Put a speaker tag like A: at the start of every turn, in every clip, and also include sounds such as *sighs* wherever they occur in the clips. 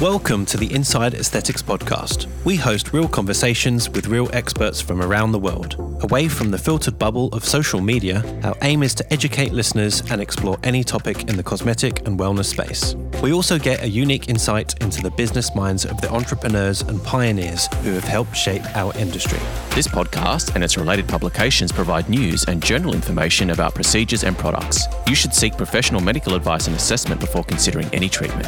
A: Welcome to the Inside Aesthetics Podcast. We host real conversations with real experts from around the world. Away from the filtered bubble of social media, our aim is to educate listeners and explore any topic in the cosmetic and wellness space. We also get a unique insight into the business minds of the entrepreneurs and pioneers who have helped shape our industry.
B: This podcast and its related publications provide news and general information about procedures and products. You should seek professional medical advice and assessment before considering any treatment.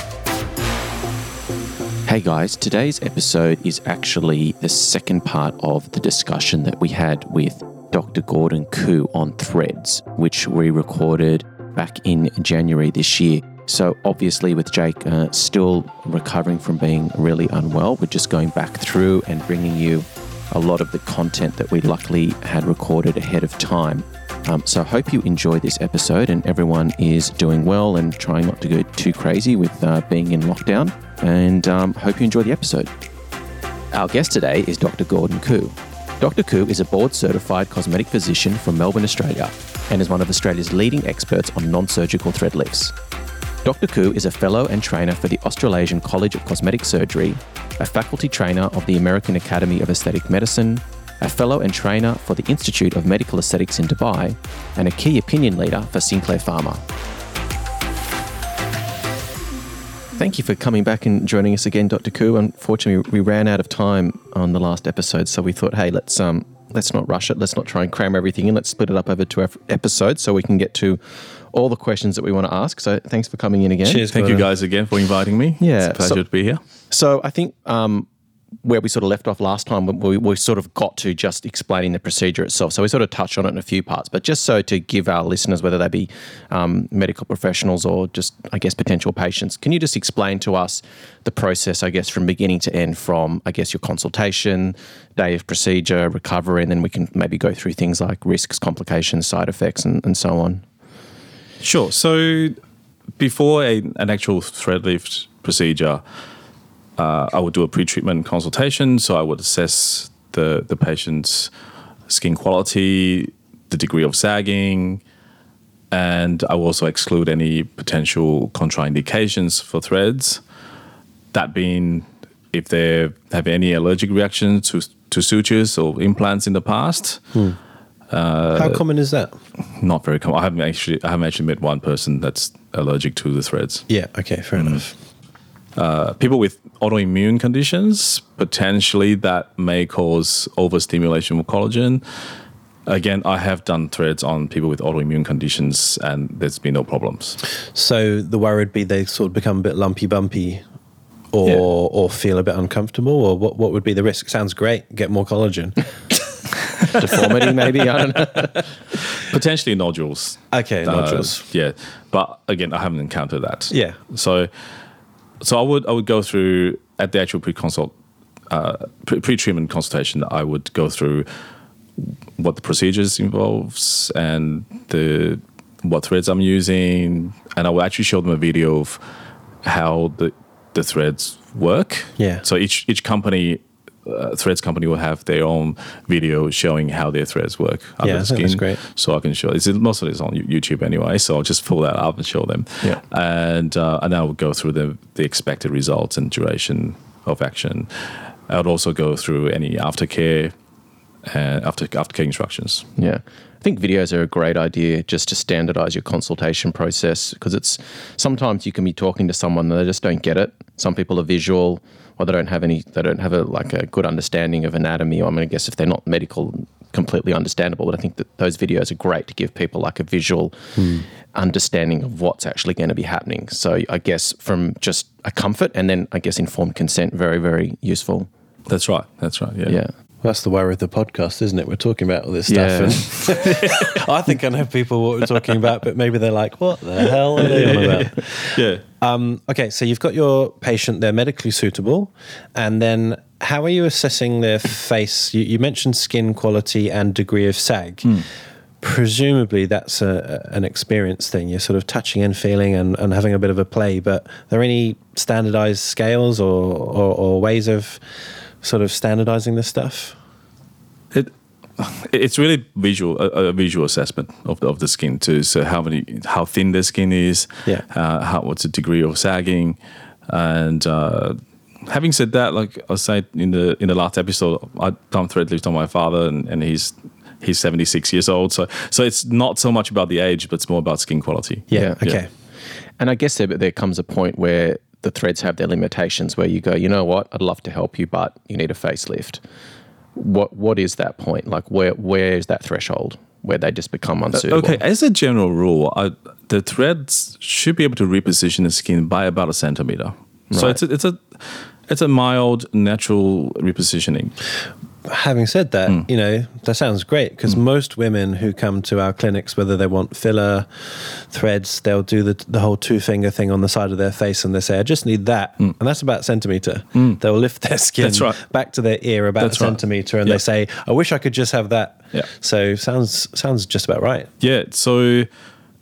B: Hey guys, today's episode is actually the second part of the discussion that we had with Dr. Gordon Koo on Threads, which we recorded back in January this year. So, obviously, with Jake uh, still recovering from being really unwell, we're just going back through and bringing you a lot of the content that we luckily had recorded ahead of time. Um, so, I hope you enjoy this episode and everyone is doing well and trying not to go too crazy with uh, being in lockdown. And um, hope you enjoy the episode. Our guest today is Dr. Gordon Koo. Dr. Koo is a board certified cosmetic physician from Melbourne, Australia, and is one of Australia's leading experts on non surgical thread lifts. Dr. Koo is a fellow and trainer for the Australasian College of Cosmetic Surgery, a faculty trainer of the American Academy of Aesthetic Medicine, a fellow and trainer for the Institute of Medical Aesthetics in Dubai, and a key opinion leader for Sinclair Pharma. Thank you for coming back and joining us again, Dr. Koo. Unfortunately, we ran out of time on the last episode, so we thought, hey, let's um, let's not rush it. Let's not try and cram everything in. Let's split it up over two episodes so we can get to all the questions that we want to ask. So thanks for coming in again.
C: Cheers. Thank you guys again for inviting me.
B: Yeah,
C: it's a pleasure
B: so,
C: to be here.
B: So I think um, where we sort of left off last time, we, we sort of got to just explaining the procedure itself. So we sort of touched on it in a few parts, but just so to give our listeners, whether they be um, medical professionals or just, I guess, potential patients, can you just explain to us the process, I guess, from beginning to end, from, I guess, your consultation, day of procedure, recovery, and then we can maybe go through things like risks, complications, side effects, and, and so on?
C: Sure. So before a, an actual thread lift procedure, uh, I would do a pre-treatment consultation. So I would assess the the patient's skin quality, the degree of sagging, and I will also exclude any potential contraindications for threads. That being, if they have any allergic reactions to to sutures or implants in the past.
A: Hmm. Uh, How common is that?
C: Not very common. I haven't actually I haven't actually met one person that's allergic to the threads.
A: Yeah. Okay. Fair mm. enough.
C: Uh, people with autoimmune conditions, potentially that may cause overstimulation of collagen. Again, I have done threads on people with autoimmune conditions and there's been no problems.
A: So the worry would be they sort of become a bit lumpy bumpy or yeah. or feel a bit uncomfortable or what what would be the risk? Sounds great. Get more collagen. *laughs*
B: Deformity, maybe. I don't know. *laughs*
C: Potentially nodules.
A: Okay, nodules.
C: Uh, yeah, but again, I haven't encountered that.
A: Yeah.
C: So so I would I would go through at the actual pre-consult uh, pre-treatment consultation. I would go through what the procedures involves and the what threads I'm using, and I will actually show them a video of how the the threads work.
A: Yeah.
C: So each each company uh, threads company will have their own video showing how their threads work
A: under yeah, the skin. That's great.
C: So I can show. It's most of it's on YouTube anyway. So I'll just pull that up and show them.
A: Yeah.
C: And uh, and I will go through the the expected results and duration of action. I would also go through any aftercare and after aftercare instructions.
B: Yeah. I think videos are a great idea just to standardize your consultation process because it's sometimes you can be talking to someone and they just don't get it. Some people are visual or they don't have any they don't have a like a good understanding of anatomy. Or I mean, I guess if they're not medical, completely understandable. But I think that those videos are great to give people like a visual mm. understanding of what's actually going to be happening. So I guess from just a comfort and then I guess informed consent, very very useful.
C: That's right. That's right. Yeah.
B: Yeah.
A: That's the worry of the podcast, isn't it? We're talking about all this stuff. Yeah. And *laughs* I think I know people what we're talking about, but maybe they're like, what the hell are they on about? *laughs*
C: Yeah.
A: Um, okay, so you've got your patient, they're medically suitable. And then how are you assessing their face? You, you mentioned skin quality and degree of sag. Mm. Presumably, that's a, an experience thing. You're sort of touching and feeling and, and having a bit of a play. But are there any standardized scales or, or, or ways of sort of standardizing this stuff?
C: It it's really visual a, a, visual assessment of the, of the skin too. So how many how thin the skin is,
A: yeah,
C: uh, how what's the degree of sagging. And uh, having said that, like I was saying in the in the last episode, I done thread lift on my father, and, and he's he's 76 years old. So so it's not so much about the age, but it's more about skin quality.
A: Yeah.
B: Yeah.
A: Okay.
B: And I guess there, there comes a point where the threads have their limitations where you go, you know what, I'd love to help you, but you need a facelift. What What is that point? Like, where where is that threshold where they just become uh, unsuitable?
C: Okay, as a general rule, I, the threads should be able to reposition the skin by about a centimeter. So it's a, it's a it's a mild natural repositioning.
A: Having said that,
C: Hmm.
A: you know, that sounds great because most women who come to our clinics, whether they want filler, threads, they'll do the, the whole two finger thing on the side of their face and they say, I just need that. And that's about a centimeter. They'll lift their skin
C: Hmm. Right.
A: back to their ear about
C: That's
A: a
C: right.
A: centimeter and
C: Yeah.
A: they say, I wish I could just have that.
C: Yeah.
A: So sounds sounds just about right.
C: Yeah. So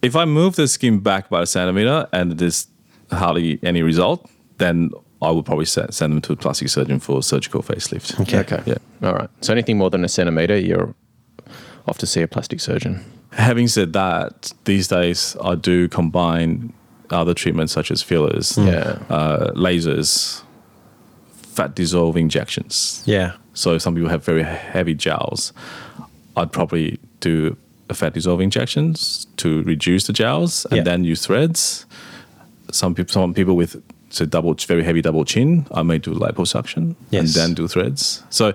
C: if I move the skin back by a centimeter and there's hardly any result, then I would probably se- send them to a plastic surgeon for a surgical facelift.
A: Okay.
B: Okay.
C: Yeah.
B: All right. So anything more than a centimeter, you're off to see a plastic surgeon.
C: Having said that, these days I do combine other treatments such as fillers,
B: Yeah.
C: uh, lasers, fat dissolve injections.
A: Yeah.
C: So if some people have very heavy jowls, I'd probably do a fat dissolve injections to reduce the jowls and
A: Yeah.
C: then use threads. Some people, some people with so double, very heavy double chin, I may do liposuction
A: Yes.
C: and then do threads. So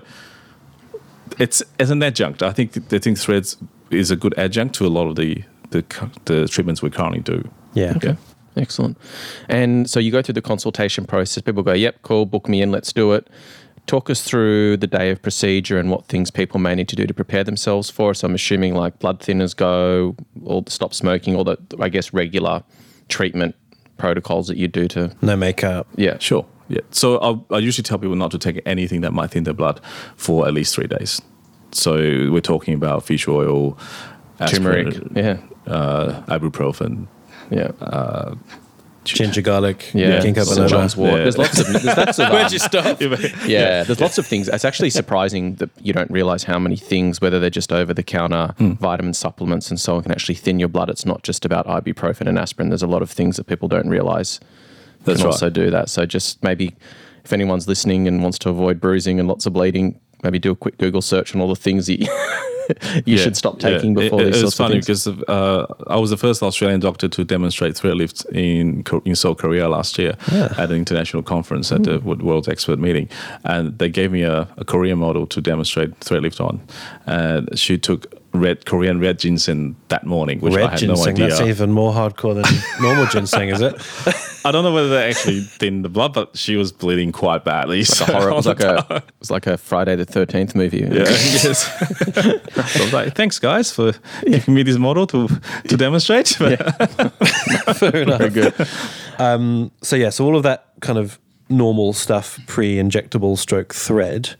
C: it's as an adjunct. I think I think threads is a good adjunct to a lot of the the, the treatments we currently do.
A: Yeah.
B: Okay. Excellent. And so you go through the consultation process. People go, yep, cool, book me in, let's do it. Talk us through the day of procedure and what things people may need to do to prepare themselves for it. So I'm assuming like blood thinners go, all the stop smoking, all the, I guess, regular treatment protocols that you do to,
A: No makeup.
B: yeah.
C: Sure. Yeah. So I, I usually tell people not to take anything that might thin their blood for at least three days. So we're talking about fish oil,
B: Turmeric. Yeah.
C: uh, ibuprofen.
B: Yeah.
A: Ginger garlic.
B: yeah.
A: Ginkgo
B: St. John's wort.
C: Yeah.
B: There's lots of, there's lots of,
A: Where'd
B: um,
A: you stop?
B: yeah, there's lots of things. It's actually surprising that you don't realize how many things, whether they're just over the counter
C: Hmm.
B: vitamin supplements and so on, can actually thin your blood. It's not just about ibuprofen and aspirin. There's a lot of things that people don't realize
C: That's
B: can
C: right.
B: also do that. So just maybe if anyone's listening and wants to avoid bruising and lots of bleeding, maybe do a quick Google search on all the things that *laughs* *laughs* you,
C: Yeah,
B: should stop
C: yeah.
B: taking before
C: It-
B: these
C: It's
B: sorts
C: funny
B: of things.
C: because uh, I was the first Australian doctor to demonstrate thread lift in in Seoul, Korea last year at an international conference at the World Expert Meeting, and they gave me a, a Korean model to demonstrate thread lift on, and she took red Korean red ginseng that morning, which I
A: Red
C: had
A: ginseng.
C: no idea.
A: That's even more hardcore than *laughs* normal ginseng, is it?
C: I don't know whether they actually thinned the blood, but she was bleeding quite badly.
B: It's a horror. It was like a, it was like a Friday the Thirteenth movie.
C: Yeah, yes. so I was like, thanks guys for giving me this model to to demonstrate. But *laughs*
A: Fair *laughs* enough.
B: Very good.
A: Um, so yeah, so all of that kind of normal stuff, pre-injectable stroke thread.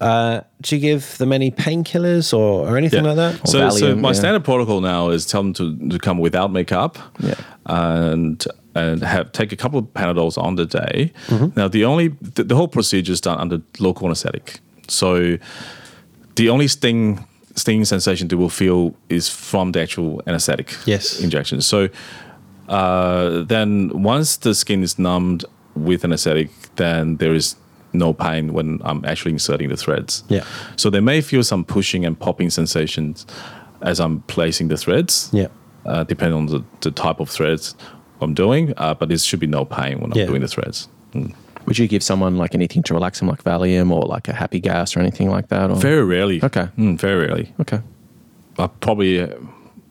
A: Uh, do you give them any painkillers or, or anything like that?
C: So, so my
B: yeah.
C: standard protocol now is tell them to, to come without makeup,
B: Yeah.
C: and and have take a couple of Panadols on the day.
B: Mm-hmm.
C: Now the only the, the whole procedure is done under local anesthetic. So the only sting sting sensation they will feel is from the actual anesthetic
A: Yes.
C: injection. So uh, then once the skin is numbed with anesthetic, then there is no pain when I'm actually inserting the threads.
A: Yeah.
C: So they may feel some pushing and popping sensations as I'm placing the threads.
A: Yeah.
C: Uh, depending on the, the type of threads I'm doing, uh, but there should be no pain when I'm
A: Yeah.
C: doing the threads. Mm.
B: Would you give someone like anything to relax them, like Valium or like a happy gas or anything like that? Or?
C: Very rarely.
B: Okay.
C: Mm, very rarely.
B: Okay.
C: I probably uh,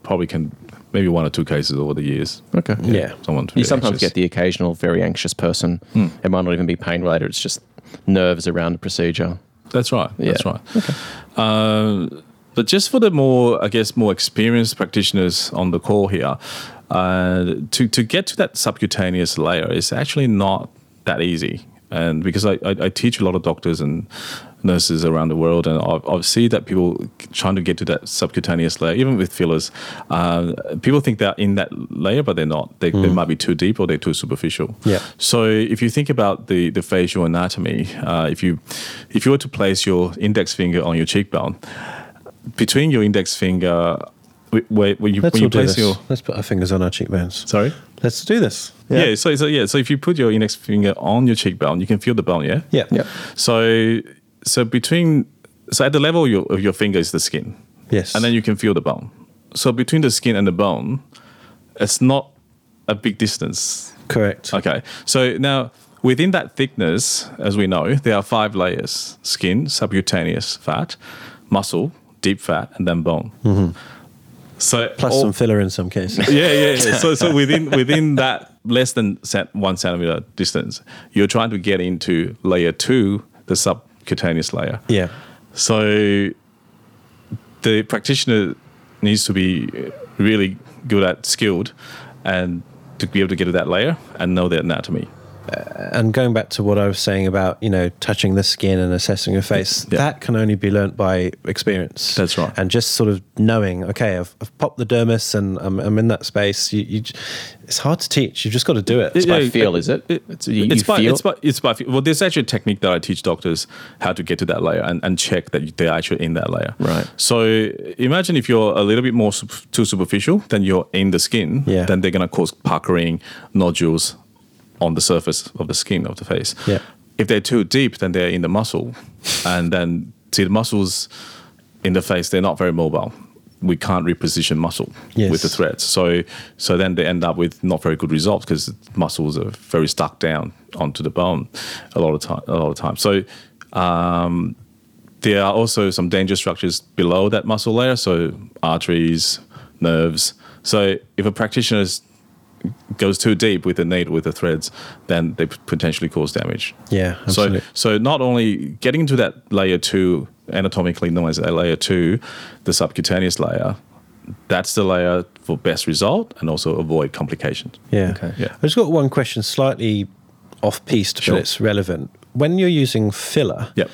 C: probably can maybe one or two cases over the years.
B: Okay.
A: Yeah.
C: Someone
B: You sometimes get the occasional very anxious person.
C: Hmm.
B: It might not even be pain related. It's just nerves around the procedure.
C: That's right. That's
B: Yeah.
C: right. Uh, but just for the more, I guess, more experienced practitioners on the call here, uh, to to get to that subcutaneous layer is actually not that easy. And because I, I, I teach a lot of doctors and nurses around the world, and I, I see that people trying to get to that subcutaneous layer, even with fillers, uh, people think they're in that layer, but they're not. They, they might be too deep or they're too superficial.
A: Yeah.
C: So if you think about the, the facial anatomy, uh, if you if you were to place your index finger on your cheekbone, between your index finger wh- where, you,
A: Let's
C: when you place your
A: Let's put our fingers on our cheekbones.
C: sorry.
A: Let's do this.
C: Yeah. so, so yeah, so if you put your index finger on your cheekbone, you can feel the bone. Yeah.
A: Yeah.
B: Yeah.
C: So so between so at the level of your, of your finger is the skin,
A: Yes.
C: and then you can feel the bone. So between the skin and the bone, it's not a big distance.
A: correct.
C: Okay. So now within that thickness, as we know, there are five layers: skin, subcutaneous fat, muscle, deep fat, and then bone. Mm-hmm. So
A: Plus
C: all-
A: some filler in some cases. *laughs*
C: yeah, yeah, yeah. So, so *laughs* within within that less than one centimeter distance, you're trying to get into layer two, the subcutaneous layer.
A: yeah.
C: So the practitioner needs to be really good at skilled and to be able to get to that layer and know the anatomy.
A: Uh, and going back to what I was saying about, you know, touching the skin and assessing a face,
C: Yeah.
A: that can only be learnt by experience.
C: That's right.
A: And just sort of knowing, okay, I've, I've popped the dermis and I'm, I'm in that space. You, you, it's hard to teach. You've just got to do it.
B: It's by
C: Yeah,
B: feel,
C: it-
B: is it?
C: it-
B: It's, you,
C: it's
B: you
C: by,
B: feel.
C: it's by it's by well. There's actually a technique that I teach doctors how to get to that layer and, and check that they're actually in that layer.
B: Right.
C: So imagine if you're a little bit more sup- too superficial, then you're in the skin.
A: Yeah.
C: Then they're gonna cause puckering, nodules on the surface of the skin of the face.
A: Yeah.
C: If they're too deep, then they're in the muscle, and then see the muscles in the face. They're not very mobile. We can't reposition muscle
A: Yes.
C: with the threads. So so then they end up with not very good results because muscles are very stuck down onto the bone a lot of time. A lot of time. So um, there are also some dangerous structures below that muscle layer, so arteries, nerves. So if a practitioner is- goes too deep with the needle with the threads, then they potentially cause damage.
A: Yeah,
C: So
A: absolutely.
C: so so not only getting to that layer two, anatomically known as a layer two, the subcutaneous layer, that's the layer for best result and also avoid complications.
A: Yeah.
B: Okay.
C: Yeah.
A: I've just got one question slightly off piste,
C: Sure.
A: but it's relevant. When you're using filler,
C: Yep.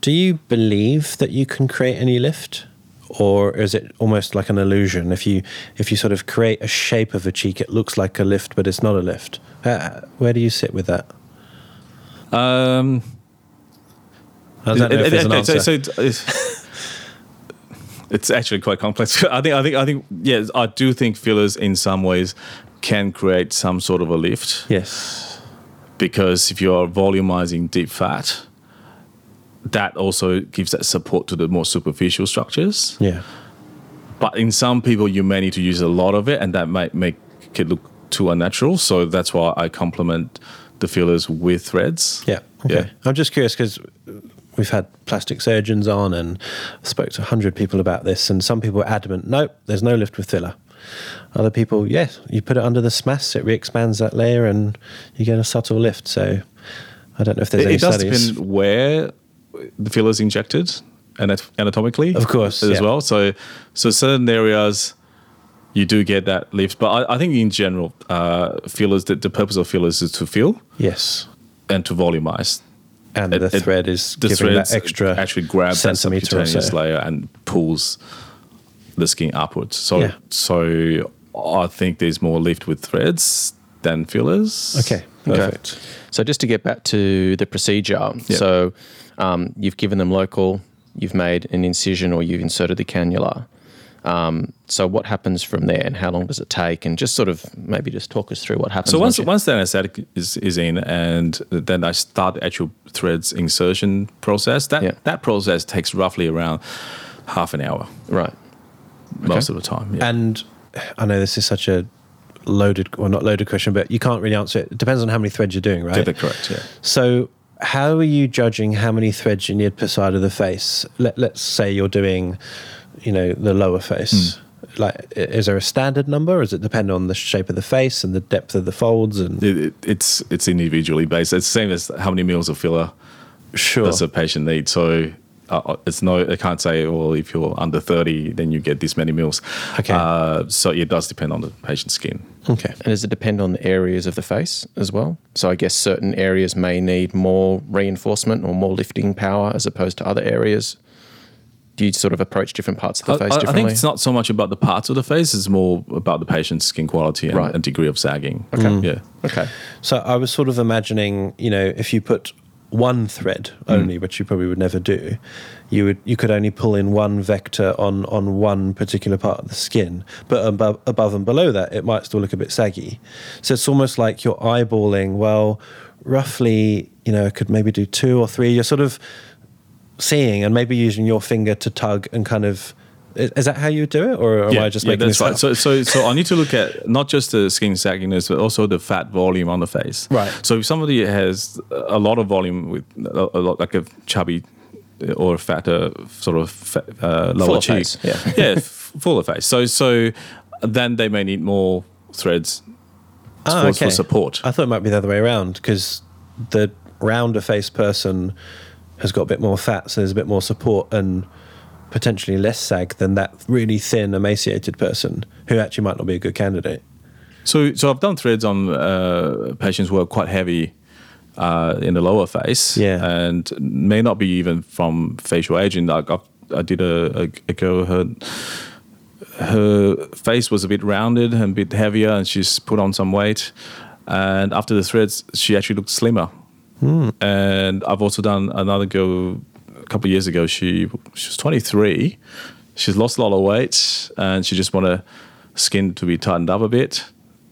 A: do you believe that you can create any lift? Or is it almost like an illusion? If you if you sort of create a shape of a cheek, it looks like a lift, but it's not a lift. Uh, where do you sit with that?
C: Um,
A: I don't know if there's an
C: it- it-
A: answer.
C: so it's, it's- *laughs* it's actually quite complex. *laughs* I think, I think, I think, yes, I do think fillers in some ways can create some sort of a lift
A: yes.
C: because if you're volumizing deep fat, that also gives that support to the more superficial structures.
A: Yeah.
C: But in some people, you may need to use a lot of it, and that might make it look too unnatural. So that's why I complement the fillers with threads.
A: Yeah. Okay.
C: Yeah.
A: I'm just curious because we've had plastic surgeons on and spoke to 100 people about this, and some people are adamant, nope, there's no lift with filler. Other people, yes, you put it under the SMAS, it re expands that layer and you get a subtle lift. So I don't know if there's
C: It,
A: any
C: it does
A: studies.
C: depend where the fillers injected anat- anatomically,
A: Of course,
C: as
A: yeah.
C: well. So, so certain areas you do get that lift, but I, I think in general, uh, fillers. The, the purpose of fillers is to fill
A: Yes.
C: and to volumize.
A: And
C: It-
A: the thread is
C: the
A: giving that
C: threads
A: extra
C: actually grabs that
A: centimeter or
C: subcutaneous
A: so.
C: layer and pulls the skin upwards. So,
A: Yeah.
C: so I think there's more lift with threads than fillers.
A: Okay, perfect.
B: So just to get back to the procedure,
C: Yeah.
B: so um, you've given them local, you've made an incision or you've inserted the cannula. Um, so what happens from there, and how long does it take? And just sort of maybe just talk us through what happens.
C: So once
B: you-
C: once the anesthetic is, is in, and then I start the actual threads insertion process. That
B: Yeah.
C: that process takes roughly around half an hour
B: right,
C: most of the time. Yeah.
A: And I know this is such a loaded, well, not loaded question, but you can't really answer it. It depends on how many threads you're doing, right?
C: Yeah, correct. Yeah.
A: So, how are you judging how many threads you need per side of the face? Let, let's say you're doing, you know, the lower face. Hmm. Like, is there a standard number, or does it depend on the shape of the face and the depth of the folds? And
C: It, it, it's it's individually based. It's the same as how many mils of filler
A: sure,
C: does a patient need. So uh, it's no, I can't say, well, if you're under 30, then you get this many mils.
A: Okay.
C: Uh, so it does depend on the patient's skin.
A: okay,
B: and does it depend on the areas of the face as well? So I guess certain areas may need more reinforcement or more lifting power as opposed to other areas. Do you sort of approach different parts of the
C: I,
B: face
C: I- I think it's not so much about the parts of the face; it's more about the patient's skin quality and,
B: Right.
C: and degree of sagging. Okay. Yeah.
B: okay.
A: So I was sort of imagining, you know, if you put one thread only, mm. which you probably would never do, you would you could only pull in one vector on on one particular part of the skin, but above above and below that, it might still look a bit saggy. So it's almost like you're eyeballing. Well, roughly, you know, could maybe do two or three. You're sort of seeing and maybe using your finger to tug and kind of. Is that how you do it, or am I just making
C: that's
A: this
C: right.
A: up?
C: So, so, so I need to look at not just the skin sagginess, but also the fat volume on the face.
A: Right.
C: So, if somebody has a lot of volume with a, a lot, like a chubby or a fatter sort of fa- uh, lower
B: Fuller
C: cheek,
B: face, yeah.
C: yeah, fuller face. So, so then they may need more threads
A: Ah,
C: for, for support.
A: I thought it might be the other way around because the rounder face person has got a bit more fat, so there's a bit more support and potentially less sag than that really thin, emaciated person who actually might not be a good candidate.
C: So, so I've done threads on uh, patients who are quite heavy uh, in the lower face,
A: Yeah.
C: and may not be even from facial aging. Like I've, I did a, a, a girl her her face was a bit rounded and a bit heavier, and she's put on some weight. And after the threads, she actually looked slimmer. And I've also done another girl couple of years ago. She she was 23. She's lost a lot of weight, and she just wanted skin to be tightened up a bit.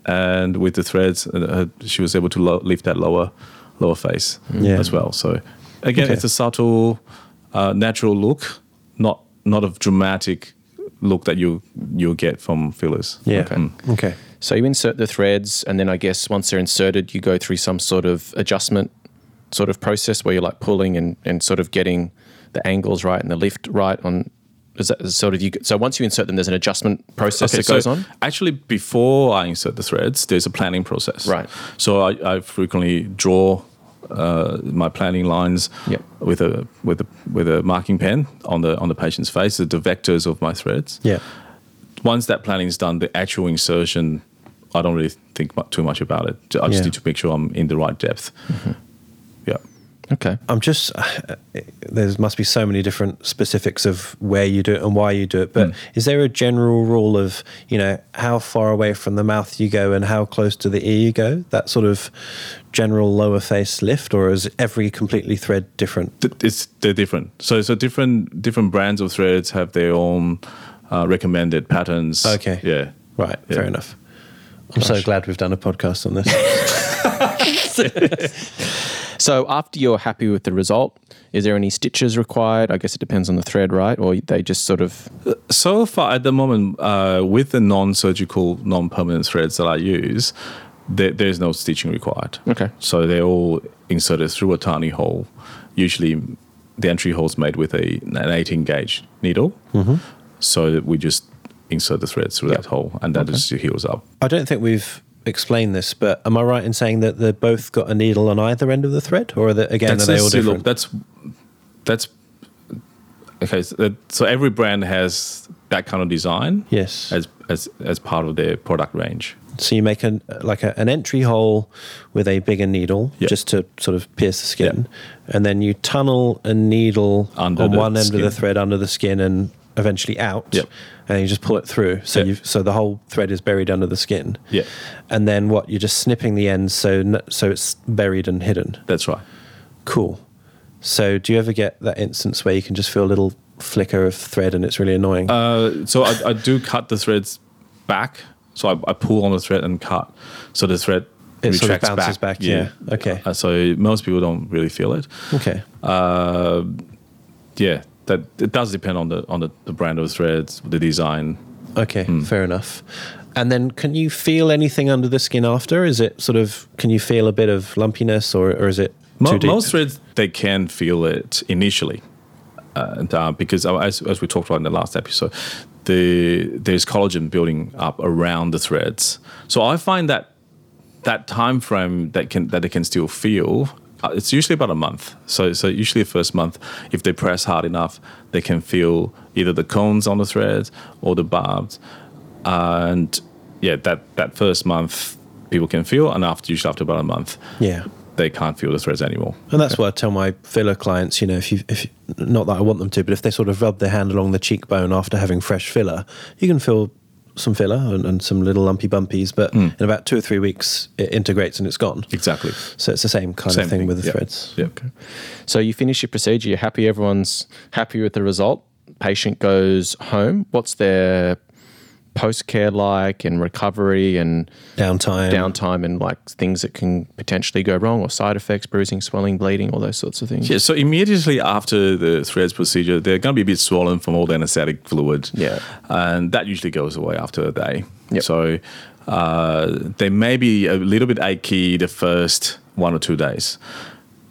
C: And with the threads, uh, her, she was able to lo- lift that lower lower face
A: Yeah.
C: as well. So again,
A: Okay.
C: it's a subtle, uh, natural look, not not a dramatic look that you you'll get from fillers.
A: Yeah.
B: Okay.
C: Mm.
A: Okay.
B: So you insert the threads, and then I guess once they're inserted, you go through some sort of adjustment sort of process where you're like pulling and, and sort of getting the angles right and the lift right on. Is that sort of you? So once you insert them, there's an adjustment process that goes
C: so
B: on.
C: Actually, before I insert the threads, there's a planning process.
B: Right.
C: So I, I frequently draw uh, my planning lines
B: Yep.
C: with a with a with a marking pen on the on the patient's face, the vectors of my threads.
A: Yeah.
C: Once that planning is done, the actual insertion, I don't really think too much about it. I just
A: Yeah.
C: need to make sure I'm in the right depth. Yeah.
B: Okay.
A: I'm just *sighs* there must be so many different specifics of where you do it and why you do it. But
C: Mm.
A: is there a general rule of you know how far away from the mouth you go and how close to the ear you go? That sort of general lower face lift, or is every completely thread different?
C: It's they're different. So so different different brands of threads have their own uh, recommended patterns.
A: Okay.
C: Yeah.
A: Right,
C: Yeah.
A: fair enough. I'm so glad we've done a podcast on this. *laughs* *laughs* *laughs*
B: So after you're happy with the result, is there any stitches required? I guess it depends on the thread, right? Or they just sort of
C: So far at the moment, uh, with the non-surgical, non-permanent threads that I use, there, there's no stitching required.
B: Okay.
C: So they're all inserted through a tiny hole. Usually, the entry hole is made with a an 18 gauge needle. Mm-hmm. So that we just insert the threads through that hole, and that just heals up.
A: I don't think we've explained this, but am I right in saying that they've both got a needle on either end of the thread, or they, again
C: That's
A: are they all different?
C: That's that's okay. So, that, so every brand has that kind of design.
A: Yes.
C: As as as part of their product range.
A: So you make an like a, an entry hole with a bigger needle
C: Yeah.
A: just to sort of pierce the skin, and then you tunnel a needle
C: Under
A: on one end of the thread under the skin and eventually out,
C: Yep.
A: and you just pull it through. So
C: Yeah.
A: you so the whole thread is buried under the skin.
C: Yeah.
A: And then what? You're just snipping the ends so n- so it's buried and hidden.
C: That's right.
A: Cool. So do you ever get that instance where you can just feel a little flicker of thread and it's really annoying?
C: Uh, so I, I do cut the threads back. So I, I pull on the thread and cut. So the thread
A: It sort of bounces back, yeah. Okay.
C: Uh, so most people don't really feel it.
A: okay.
C: Uh, yeah, that it does depend on the on the, the brand of threads, the design.
A: Okay,
C: Hmm.
A: fair enough. And then, can you feel anything under the skin after? Is it sort of? Can you feel a bit of lumpiness, or, or is it
C: Mo-
A: too deep?
C: most threads they can feel it initially, uh, and, uh, because uh, as, as we talked about in the last episode, the there's collagen building up around the threads. So I find that that time frame that can that they can still feel. Uh, it's usually about a month. So so usually the first month, if they press hard enough, they can feel either the cones on the threads or the barbs, and yeah, that that first month people can feel, and after usually after about a month,
A: yeah.
C: they can't feel the threads anymore.
A: And that's what I tell my filler clients. You know, if you, if you, not that I want them to, but if they sort of rub their hand along the cheekbone after having fresh filler, you can feel some filler and, and some little lumpy bumpies, but
C: Mm.
A: in about two or three weeks, it integrates and it's gone.
C: Exactly.
A: So it's the same kind
C: Same
A: of thing, with the
C: yeah.
A: threads.
C: Yeah.
B: So you finish your procedure, you're happy, everyone's happy with the result. Patient goes home. What's their post care like and recovery and
A: Downtime.
B: downtime and like things that can potentially go wrong or side effects, bruising, swelling, bleeding, all those sorts of things?
C: Yeah, so immediately after the threads procedure, they're going to be a bit swollen from all the anesthetic fluid.
B: Yeah.
C: And that usually goes away after a day.
B: Yep.
C: So uh, they may be a little bit achy the first one or two days.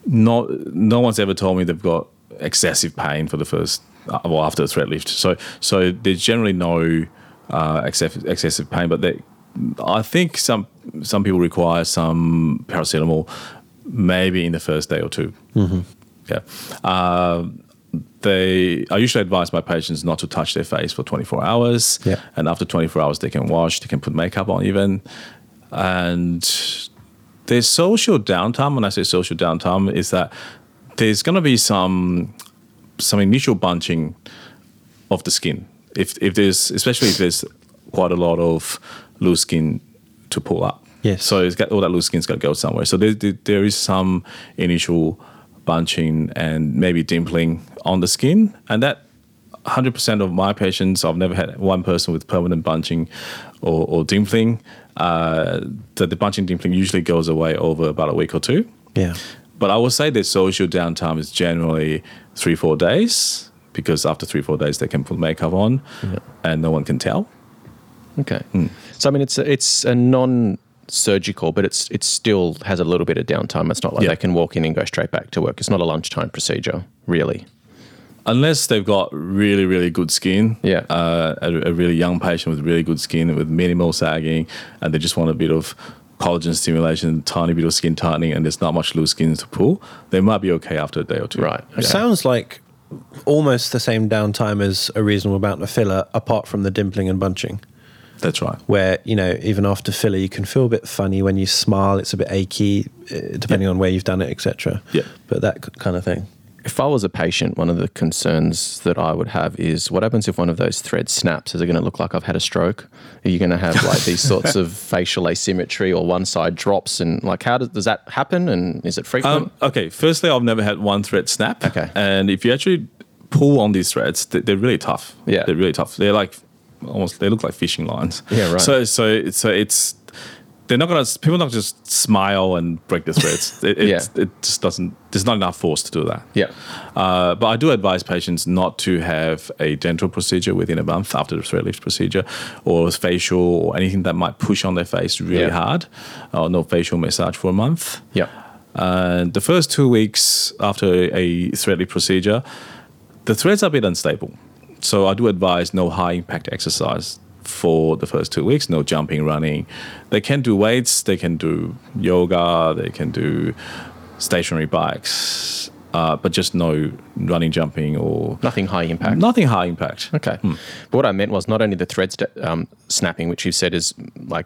C: No, no one's ever told me they've got excessive pain for the first, uh, well, after the thread lift. So, so there's generally no uh, excessive, excessive pain, but they, I think some some people require some paracetamol, maybe in the first day or 2 Yeah. Uh, they, I usually advise my patients not to touch their face for 24 hours.
A: Yeah.
C: And after 24 hours, they can wash, they can put makeup on even. And there's social downtime. When I say social downtime, is that there's going to be some some initial bunching of the skin. If if there's especially if there's quite a lot of loose skin to pull up.
A: Yes.
C: So it's got all that loose skin's got to go somewhere. So there, there, there is some initial bunching and maybe dimpling on the skin, and that. 100% of my patients, I've never had one person with permanent bunching or, or dimpling. Uh, the, the bunching dimpling usually goes away over about a week or two.
A: Yeah.
C: But I would say that social downtime is generally three, four days because after three, four days, they can put makeup on and no one can tell.
B: Okay. So I mean, it's a, it's a non-surgical, but it's it still has a little bit of downtime. It's not like
C: Yeah.
B: they can walk in and go straight back to work. It's not a lunchtime procedure, really.
C: Unless they've got really, really good skin.
B: Yeah.
C: Uh, a, a really young patient with really good skin with minimal sagging and they just want a bit of collagen stimulation, tiny bit of skin tightening, and there's not much loose skin to pull, they might be okay after a day or two.
B: Right.
A: It sounds like almost the same downtime as a reasonable amount of filler, apart from the dimpling and bunching.
C: That's right.
A: Where you know, even after filler, you can feel a bit funny when you smile. It's a bit achy, uh, depending on where you've done it, etc.
C: Yeah.
A: But that kind of thing.
B: If I was a patient, one of the concerns that I would have is what happens if one of those threads snaps? Is it going to look like I've had a stroke? Are you going to have like these *laughs* sorts of facial asymmetry or one side drops? And like, how does, does that happen? And is it frequent?
C: Um, okay, firstly, I've never had one thread snap.
B: Okay.
C: And if you actually pull on these threads, they- they're really tough.
B: Yeah.
C: They're really tough. They're like almost, they look like fishing lines.
B: Yeah, right.
C: So, so, so it's, they're not gonna, people not just smile and break the threads. *laughs* it, it,
B: Yeah.
C: it just doesn't, there's not enough force to do that.
B: yeah.
C: Uh, but I do advise patients not to have a dental procedure within a month after the thread lift procedure, or facial or anything that might push on their face really
B: Yeah.
C: hard, or no facial massage for a month.
B: Yeah.
C: And the first two weeks after a thread lift procedure, the threads are a bit unstable. So I do advise no high impact exercise for the first two weeks, no jumping, running. They can do weights, they can do yoga, they can do stationary bikes, uh, but just no running, jumping, or
B: Nothing high impact.
C: nothing high impact.
B: Okay. But what I meant was not only the thread st- um, snapping, which you said is like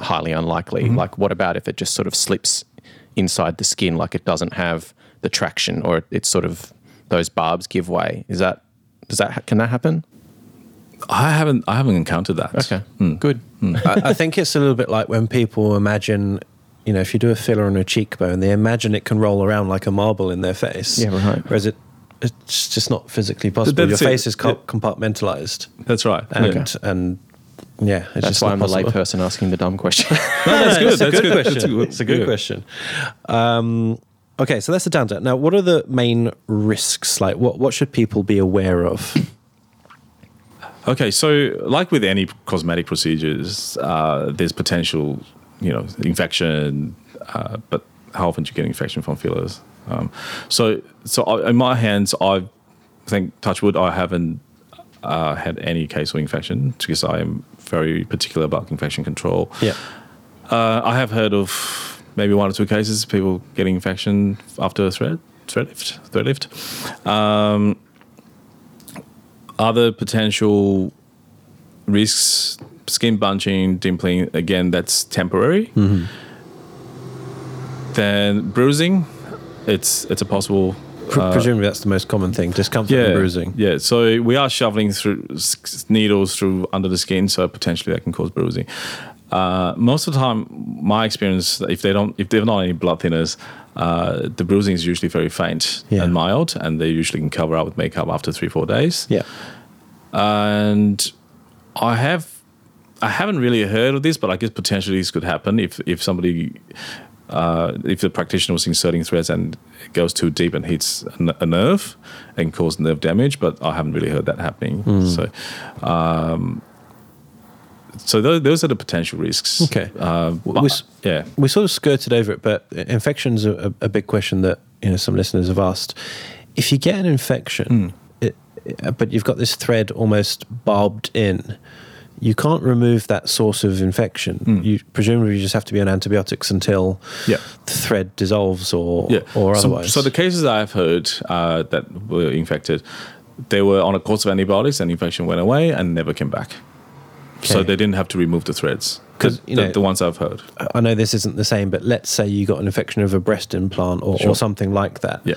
B: highly unlikely. Like, what about if it just sort of slips inside the skin, like it doesn't have the traction, or it's sort of those barbs give way? Is that does that can that happen?
C: I haven't, I haven't encountered that.
B: Okay. Good.
A: I, I think it's a little bit like when people imagine, you know, if you do a filler on a cheekbone, they imagine it can roll around like a marble in their face.
B: Yeah, right.
A: Whereas it, it's just not physically possible. Your
C: it.
A: face is co-
C: Yeah.
A: compartmentalized,
C: That's right.
A: and
C: Yeah.
A: and yeah, it's
B: That's
A: just
B: why I'm the
A: possible.
B: layperson asking the dumb question. *laughs*
C: No, that's good.
A: It's a good
C: good.
A: question.
C: That's good.
A: It's a good
C: Yeah.
A: question. Um, okay, so that's the downtime. Now, what are the main risks? Like, what what should people be aware of?
C: Okay, so like with any cosmetic procedures, uh, there's potential, you know, infection, uh, but how often do you get infection from fillers? Um, so, so I, in my hands, I think touchwood, I haven't uh, had any case of infection because I am very particular about infection control.
A: yeah,
C: Uh, I have heard of maybe one or two cases of people getting infection after a thread thread lift thread lift. Um, other potential risks: skin bunching, dimpling. Again, that's temporary. Then bruising, it's it's a possible
A: Pre- presumably, that's the most common thing: discomfort and bruising.
C: Yeah, so we are shoveling through s- needles through under the skin, so potentially that can cause bruising. Uh, most of the time, my experience, if they don't, if they're not any blood thinners, uh, the bruising is usually very faint
A: Yeah.
C: and mild, and they usually can cover up with makeup after three four days.
A: Yeah.
C: and I have, I haven't really heard of this, but I guess potentially this could happen if if somebody. Uh, if the practitioner was inserting threads and it goes too deep and hits a nerve and cause nerve damage, but I haven't really heard that happening. So, um, so those, those are the potential risks.
A: Okay.
C: Uh, but-
A: We
C: yeah.
A: We sort of skirted over it, but infections are a, a big question that you know some listeners have asked. If you get an infection, it, it- but you've got this thread almost barbed in, you can't remove that source of infection. You presumably you just have to be on antibiotics until
C: Yeah.
A: the thread dissolves or
C: yeah.
A: or otherwise.
C: So the cases I've heard uh, that were infected, they were on a course of antibiotics and infection went away and never came back. So they didn't have to remove the threads. Because
A: you
C: the,
A: know-
C: the ones I've heard.
A: I know this isn't the same, but let's say you got an infection of a breast implant or, or something like that.
C: Yeah.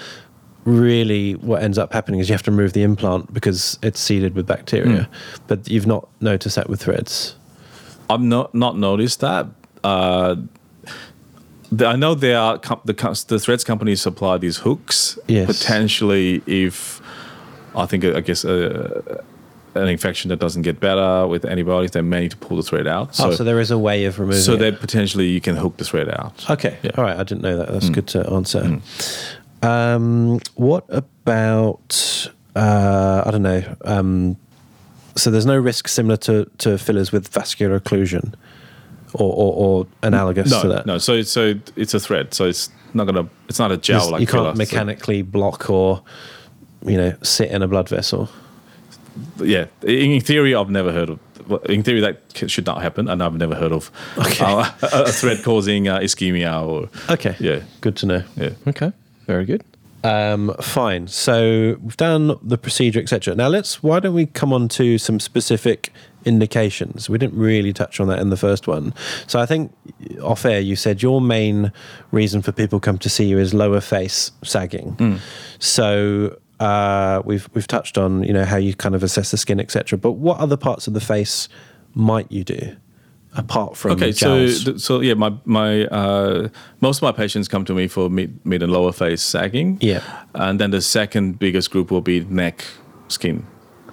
A: Really, what ends up happening is you have to remove the implant because it's seeded with bacteria.
C: Hmm.
A: But you've not noticed that with threads.
C: I've not not noticed that. Uh, I know there are the the threads companies supply these hooks.
A: Yes.
C: Potentially, if I think I guess uh, an infection that doesn't get better with antibiotics, they may need to pull the thread out.
A: So, oh, so there is a way of removing
C: so
A: it.
C: that potentially you can hook the thread out.
A: Okay.
C: Yeah. Mm.
A: All right. I didn't know that. That's good to answer. Um, what about, uh, I don't know. Um, so there's no risk similar to, to fillers with vascular occlusion or, or, or analogous
C: No,
A: to that?
C: no. So so it's a thread. So it's not gonna. It's not a gel
A: Just-
C: like
A: you can't
C: filler. So-
A: mechanically block or, you know, sit in a blood vessel.
C: Yeah, in theory, I've never heard of. In theory, that should not happen, and I've never heard of
A: Okay.
C: uh, a, thread causing uh, ischemia or.
A: Okay.
C: Yeah.
A: Good to know.
C: Yeah.
A: Okay. Very good. Um, fine. So we've done the procedure, etc. Now let's. Why don't we come on to some specific indications? We didn't really touch on that in the first one. So I think off air you said your main reason for people come to see you is lower face sagging. So uh, we've we've touched on you know how you kind of assess the skin, etc. But what other parts of the face might you do apart from
C: Okay, so th- so yeah, my my uh, most of my patients come to me for mid mid and lower face sagging.
A: Yeah.
C: and then the second biggest group will be neck skin.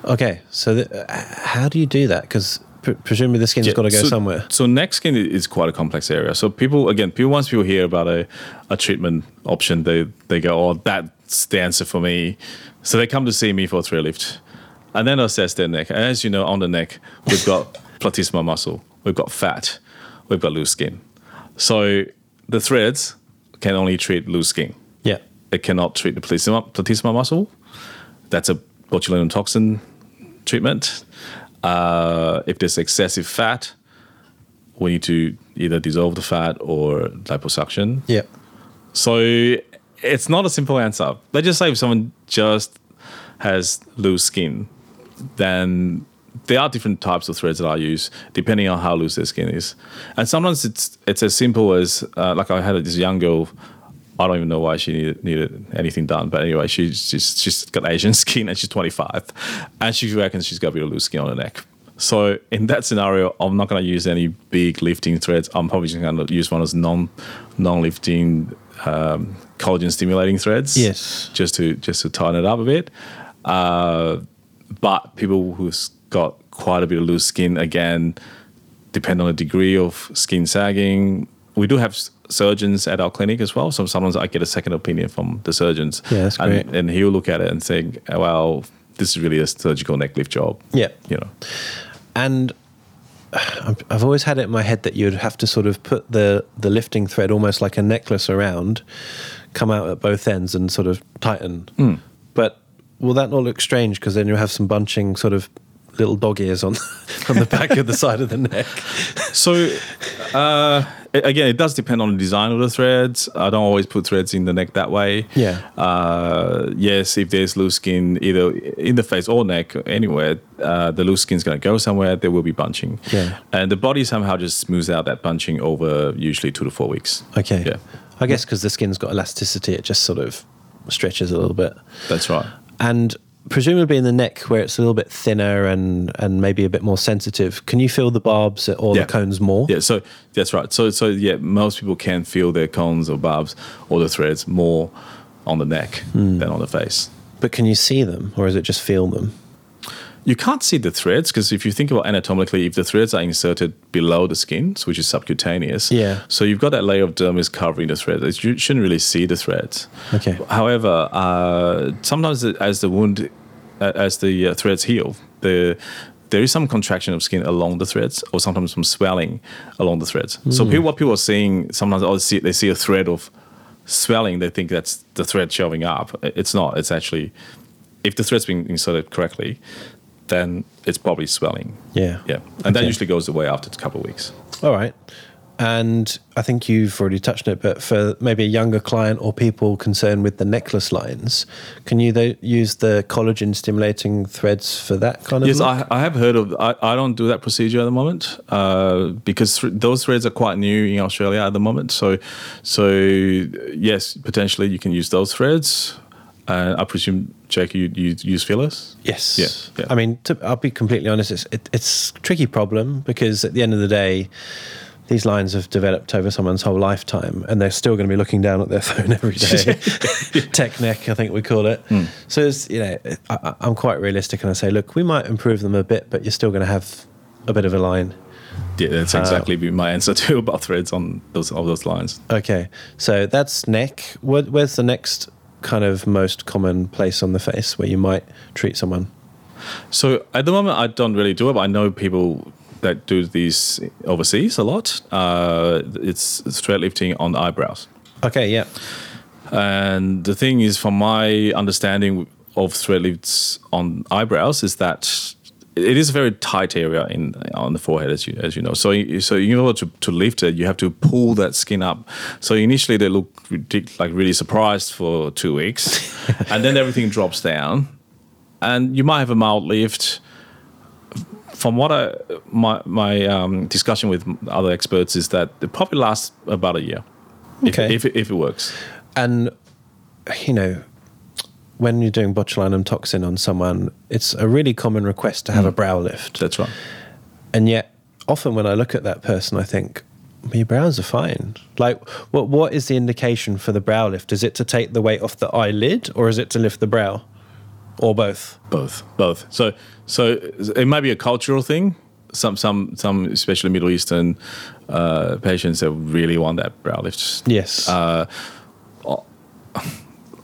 A: Okay, so th- uh, how do you do that? Because pr- presumably the skin's got to go
C: so,
A: somewhere.
C: So neck skin is quite a complex area. So people again, people once people hear about a, a treatment option, they they go, oh, that's the answer for me. So they come to see me for a thread lift, and then I assess their neck. And as you know, on the neck we've got *laughs* platysma muscle, we've got fat, we've got loose skin. So the threads can only treat loose skin.
A: Yeah.
C: It cannot treat the platysma, platysma muscle. That's a botulinum toxin treatment. Uh, if there's excessive fat, we need to either dissolve the fat or liposuction.
A: Yeah.
C: So it's not a simple answer. Let's just say if someone just has loose skin, then there are different types of threads that I use depending on how loose their skin is. And sometimes it's it's as simple as uh, like I had this young girl. I don't even know why she needed, needed anything done, but anyway, she's she's she's got Asian *laughs* skin and she's 25, and she reckons she's got a bit of loose skin on her neck. So in that scenario, I'm not going to use any big lifting threads. I'm probably just going to use one of those non non lifting um, collagen stimulating threads.
A: Yes.
C: just to just to tighten it up a bit. Uh, but people who've got quite a bit of loose skin, again, depend on the degree of skin sagging. We do have surgeons at our clinic as well. So sometimes I get a second opinion from the surgeons.
A: Yeah, that's
C: and,
A: great.
C: and he'll look at it and think, well, this is really a surgical neck lift job.
A: Yeah.
C: You know.
A: And *sighs* I've I've always had it in my head that you'd have to sort of put the, the lifting thread almost like a necklace around, come out at both ends and sort of tighten.
C: Hmm.
A: But will that not look strange? Because then you'll have some bunching sort of little dog ears on, *laughs* on the back of the side of the neck. *laughs*
C: So, uh, again, it does depend on the design of the threads. I don't always put threads in the neck that way.
A: Yeah.
C: Uh, yes, if there's loose skin either in the face or neck, anywhere, uh, the loose skin's going to go somewhere. There will be bunching.
A: Yeah.
C: And the body somehow just smooths out that bunching over usually two to four weeks.
A: Okay.
C: Yeah.
A: I guess because the skin's got elasticity, it just sort of stretches a little bit.
C: That's right.
A: And presumably in the neck where it's a little bit thinner and and maybe a bit more sensitive, can you feel the barbs or
C: Yeah.
A: the cones more?
C: Yeah, so that's right. So so yeah, most people can feel their cones or barbs or the threads more on the neck
A: Hmm.
C: than on the face.
A: But can you see them or is it just feel them?
C: You can't see the threads because if you think about anatomically, if the threads are inserted below the skin, which is subcutaneous,
A: Yeah.
C: So you've got that layer of dermis covering the threads. You shouldn't really see the threads.
A: Okay.
C: However, uh, sometimes as the wound, as the uh, threads heal, the there is some contraction of skin along the threads, or sometimes some swelling along the threads. So people, what people are seeing sometimes, oh, they see, they see a thread of swelling, they think that's the thread showing up. It's not. It's actually, if the thread's been inserted correctly, then it's probably swelling.
A: Yeah.
C: Yeah, and that usually goes away after a couple of weeks.
A: All right. And I think you've already touched on it, but for maybe a younger client or people concerned with the necklace lines, can you tho- use the collagen stimulating threads for that kind of
C: Yes? I, I have heard of. I, I don't do that procedure at the moment uh, because th- those threads are quite new in Australia at the moment. So, so yes, potentially you can use those threads. Uh, I presume, Jake, you, you use fillers.
A: Yes.
C: Yeah, yeah.
A: I mean, to, I'll be completely honest. It's it, it's a tricky problem because at the end of the day, these lines have developed over someone's whole lifetime, and they're still going to be looking down at their *laughs* phone every day. *laughs* Tech neck, I think we call it.
C: Hmm.
A: So it's you know, I, I'm quite realistic, and I say, look, we might improve them a bit, but you're still going to have a bit of a line.
C: Yeah, that's exactly be my answer *laughs* to about threads on those all those lines.
A: Okay, so that's neck. What, where's the next kind of most common place on the face where you might treat someone?
C: So at the moment, I don't really do it, but I know people that do these overseas a lot. Uh, it's thread lifting on the eyebrows.
A: Okay, yeah.
C: And the thing is, from my understanding of thread lifts on eyebrows, is that it is a very tight area in on the forehead, as you as you know. So you- so in order to, to lift it, you have to pull that skin up. So initially they look like really surprised for two weeks, *laughs* and then everything drops down, and you might have a mild lift. From what I my my um, discussion with other experts is that it probably lasts about a year,
A: Okay.
C: if, if, if it works.
A: And you know, when you're doing botulinum toxin on someone, it's a really common request to have a brow lift.
C: That's right.
A: And yet, often when I look at that person, I think, well, your brows are fine. Like, what what is the indication for the brow lift? Is it to take the weight off the eyelid, or is it to lift the brow, or both?
C: Both, both. So, so it may be a cultural thing. Some, some, some, especially Middle Eastern uh, patients that really want that brow lift.
A: Yes.
C: Uh,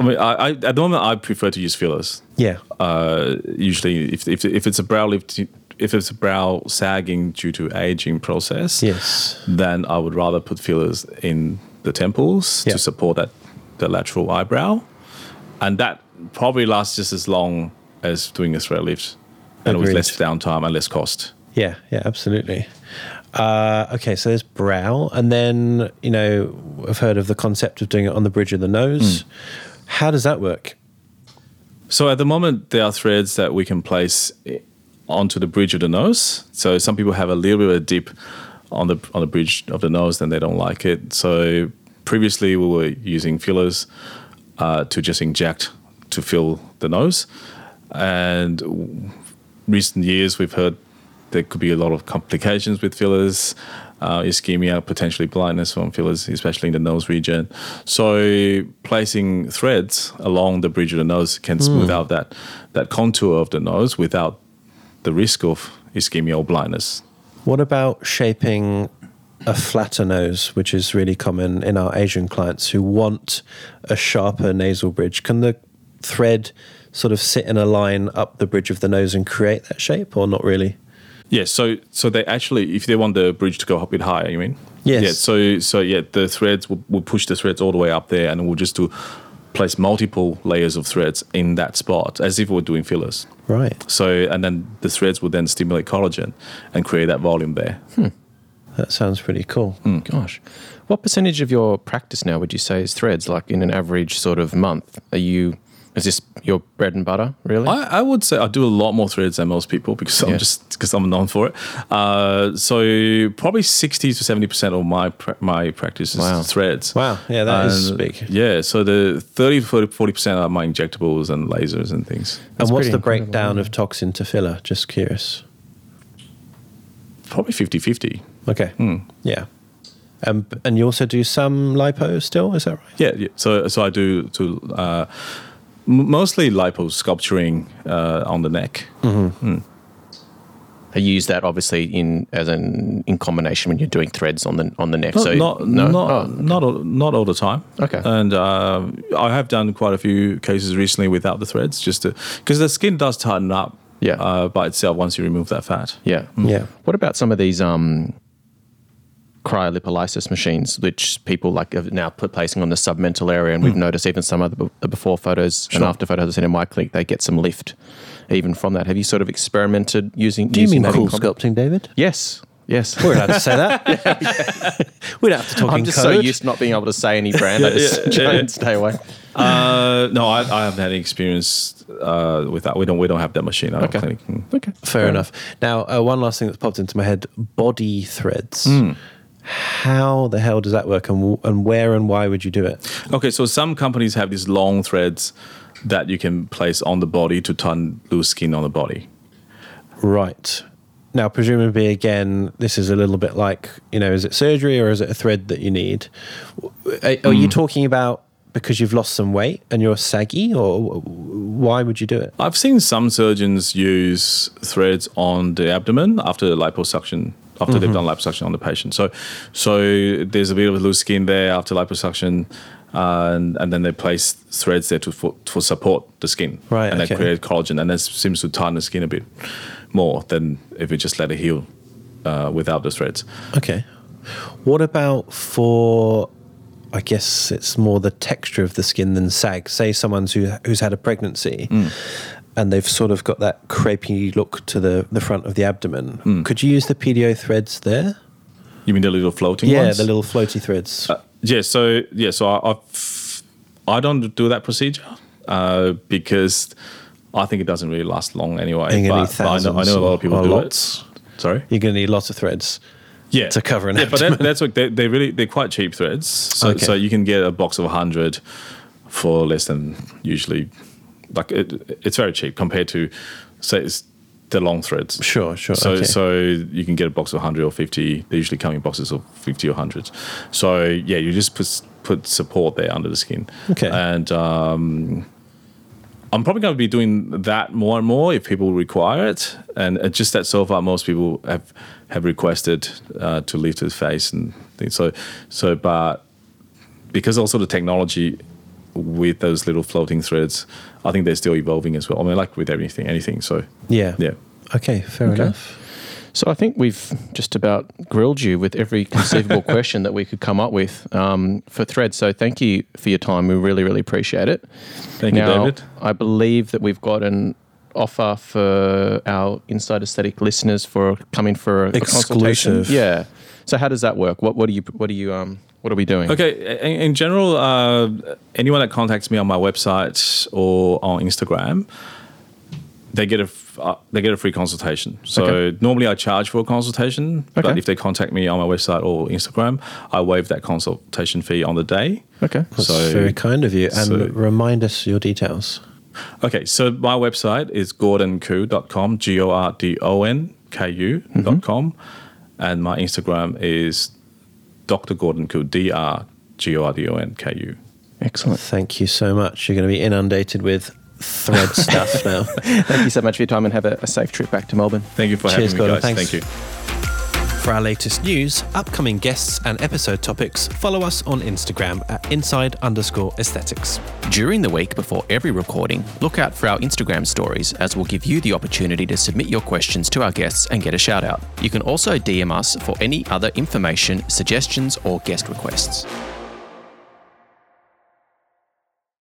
C: I mean, I, I, at the moment, I prefer to use fillers.
A: yeah.
C: Uh, usually, if, if if it's a brow lift, if it's a brow sagging due to aging process,
A: yes.
C: then I would rather put fillers in the temples
A: Yeah.
C: to support that the lateral eyebrow, and that probably lasts just as long as doing a thread lift, and with
A: Agreed.
C: less downtime and less cost.
A: Yeah, yeah, absolutely. Uh, okay, so there's brow, and then you know I've heard of the concept of doing it on the bridge of the nose. How does that work?
C: So at the moment, there are threads that we can place onto the bridge of the nose. So some people have a little bit of dip on the on the bridge of the nose, then they don't like it. So previously, we were using fillers uh, to just inject to fill the nose, and recent years we've heard there could be a lot of complications with fillers, uh, ischemia, potentially blindness from fillers, especially in the nose region. So placing threads along the bridge of the nose can smooth out that that contour of the nose without the risk of ischemia or blindness.
A: What about shaping a flatter nose, which is really common in our Asian clients who want a sharper nasal bridge? Can the thread sort of sit in a line up the bridge of the nose and create that shape, or not really?
C: Yes, so so they actually, if they want the bridge to go a bit higher, you mean?
A: Yes.
C: Yeah. So so yeah, the threads will, will push the threads all the way up there, and we'll just do place multiple layers of threads in that spot, as if we were doing fillers.
A: Right.
C: So and then the threads will then stimulate collagen and create that volume there. Hmm.
A: That sounds pretty cool. Hmm.
B: Gosh. What percentage of your practice now would you say is threads? Like in an average sort of month, are you Is this your bread and butter, really?
C: I, I would say I do a lot more threads than most people because I'm
B: Yeah.
C: just because I'm known for it. Uh, so probably sixty to seventy percent of my pra- my practice is
B: Wow.
C: threads.
A: Wow. Yeah, that is
C: And,
A: big.
C: Yeah, so the 30 to 40 percent are my injectables and lasers and things.
A: and what's the breakdown of toxin to filler? Just curious.
C: Probably 50-50.
A: Okay.
C: Hmm.
A: Yeah. Um, and you also do some lipo still, is that right?
C: Yeah, yeah. So so I do to uh, m- mostly lipo sculpturing uh, on the neck.
B: I use that obviously in as an in combination when you're doing threads on the on the neck.
C: Not,
B: so
C: not,
B: no?
C: not,
B: Oh,
C: not, all, not all the time.
B: Okay.
C: And uh, I have done quite a few cases recently without the threads, just because the skin does tighten up.
B: Yeah.
C: Uh, by itself once you remove that fat.
B: yeah,
A: Yeah.
B: What about some of these um, cryolipolysis machines, which people like are now put placing on the submental area, and we've noticed even some of the, b- the before photos and
C: Hmm.
B: After photos I've seen in my clinic, they get some lift even from that. Have you sort of experimented using?
A: Do you
B: using
A: mean
B: that
A: cool
B: com-
A: sculpting, David?
B: Yes, yes.
A: We're allowed to say that. we don't have to talk
B: I'm just
A: code.
B: so used to not being able to say any *laughs* brand. I just
C: yeah,
B: try
C: yeah.
B: and stay away.
C: Uh, no, I, I haven't had any experience uh, with that. We don't we don't have that machine at
B: Okay.
C: our clinic. Mm.
B: Okay,
A: Fair enough. Now, uh, one last thing that's popped into my head: body threads.
C: Hmm.
A: How the hell does that work, and, and where and why would you do it?
C: Okay, so some companies have these long threads that you can place on the body to turn loose skin on the body.
A: Right. Now, presumably, again, this is a little bit like you know, is it surgery or is it a thread that you need? Are, are you mm. talking about because you've lost some weight and you're saggy, or why would you do it?
C: I've seen some surgeons use threads on the abdomen after liposuction, after they've done liposuction on the patient. So, so there's a bit of loose skin there after liposuction, uh, and, and then they place threads there to for, for support the skin,
A: Right,
C: And
A: okay.
C: they create collagen, and that seems to tighten the skin a bit more than if you just let it heal uh, without the threads.
A: Okay. What about for? I guess it's more the texture of the skin than sag. Say someone's who, who's had a pregnancy and they've sort of got that crepey look to the, the front of the abdomen. Could you use the PDO threads there?
C: You mean the little floating
A: Yeah,
C: ones?
A: the little floaty threads.
C: Yeah, so yeah, so I I've, I don't do that procedure uh, because I think it doesn't really last long anyway.
A: You're gonna need
C: But, but I know I know a lot of people do
A: lots.
C: it. Sorry.
A: You're going to need lots of threads.
C: Yeah,
A: to cover an
C: yeah, but that, that's what they they really they're quite cheap threads. So
A: Okay.
C: so you can get a box of hundred for less than usually like it, it's very cheap compared to say it's the long threads.
A: Sure, sure,
C: So
A: okay.
C: so you can get a box of hundred or fifty. They usually come in boxes of fifty or hundred. So yeah, you just put put support there under the skin.
A: Okay.
C: and. um I'm probably going to be doing that more and more if people require it, and just that so far most people have have requested uh, to lift his face and things. So, so but because also the technology with those little floating threads, I think they're still evolving as well. I mean, like with everything, anything. So
A: Yeah.
C: yeah.
A: Okay, fair
B: Okay.
A: enough.
B: So I think we've just about grilled you with every conceivable *laughs* question that we could come up with um, for Thread. So thank you for your time. We really, really appreciate it.
C: Thank you, David.
B: I believe that we've got an offer for our Inside Aesthetic listeners for coming for a, a consultation.
A: Exclusive.
B: Yeah. So how does that work? What what do you what do you um what are we doing?
C: Okay, in, in general, uh, anyone that contacts me on my website or on Instagram, they get a f- uh, they get a free consultation. So
B: Okay.
C: normally I charge for a consultation,
B: Okay.
C: but if they contact me on my website or Instagram, I waive that consultation fee on the day.
B: Okay.
A: That's
C: So-
A: very kind of you. And
C: so-
A: remind us your details.
C: Okay, so my website is gordonku.com, G O R D O N K U.com, and my Instagram is Dr. Gordon Ku, D R G O R D O N K U.
B: Excellent.
A: Thank you so much. You're going to be inundated with thread *laughs* stuff now.
B: Thank you so much for your time and have a, a safe trip back to Melbourne.
C: Thank you for
A: Cheers,
C: having me,
A: Gordon.
C: guys.
A: Thanks.
C: Thank you.
A: For our latest news, upcoming guests, and episode topics, follow us on Instagram at inside underscore aesthetics.
B: During the week before every recording, look out for our Instagram stories as we'll give you the opportunity to submit your questions to our guests and get a shout out. You can also DM us for any other information, suggestions, or guest requests.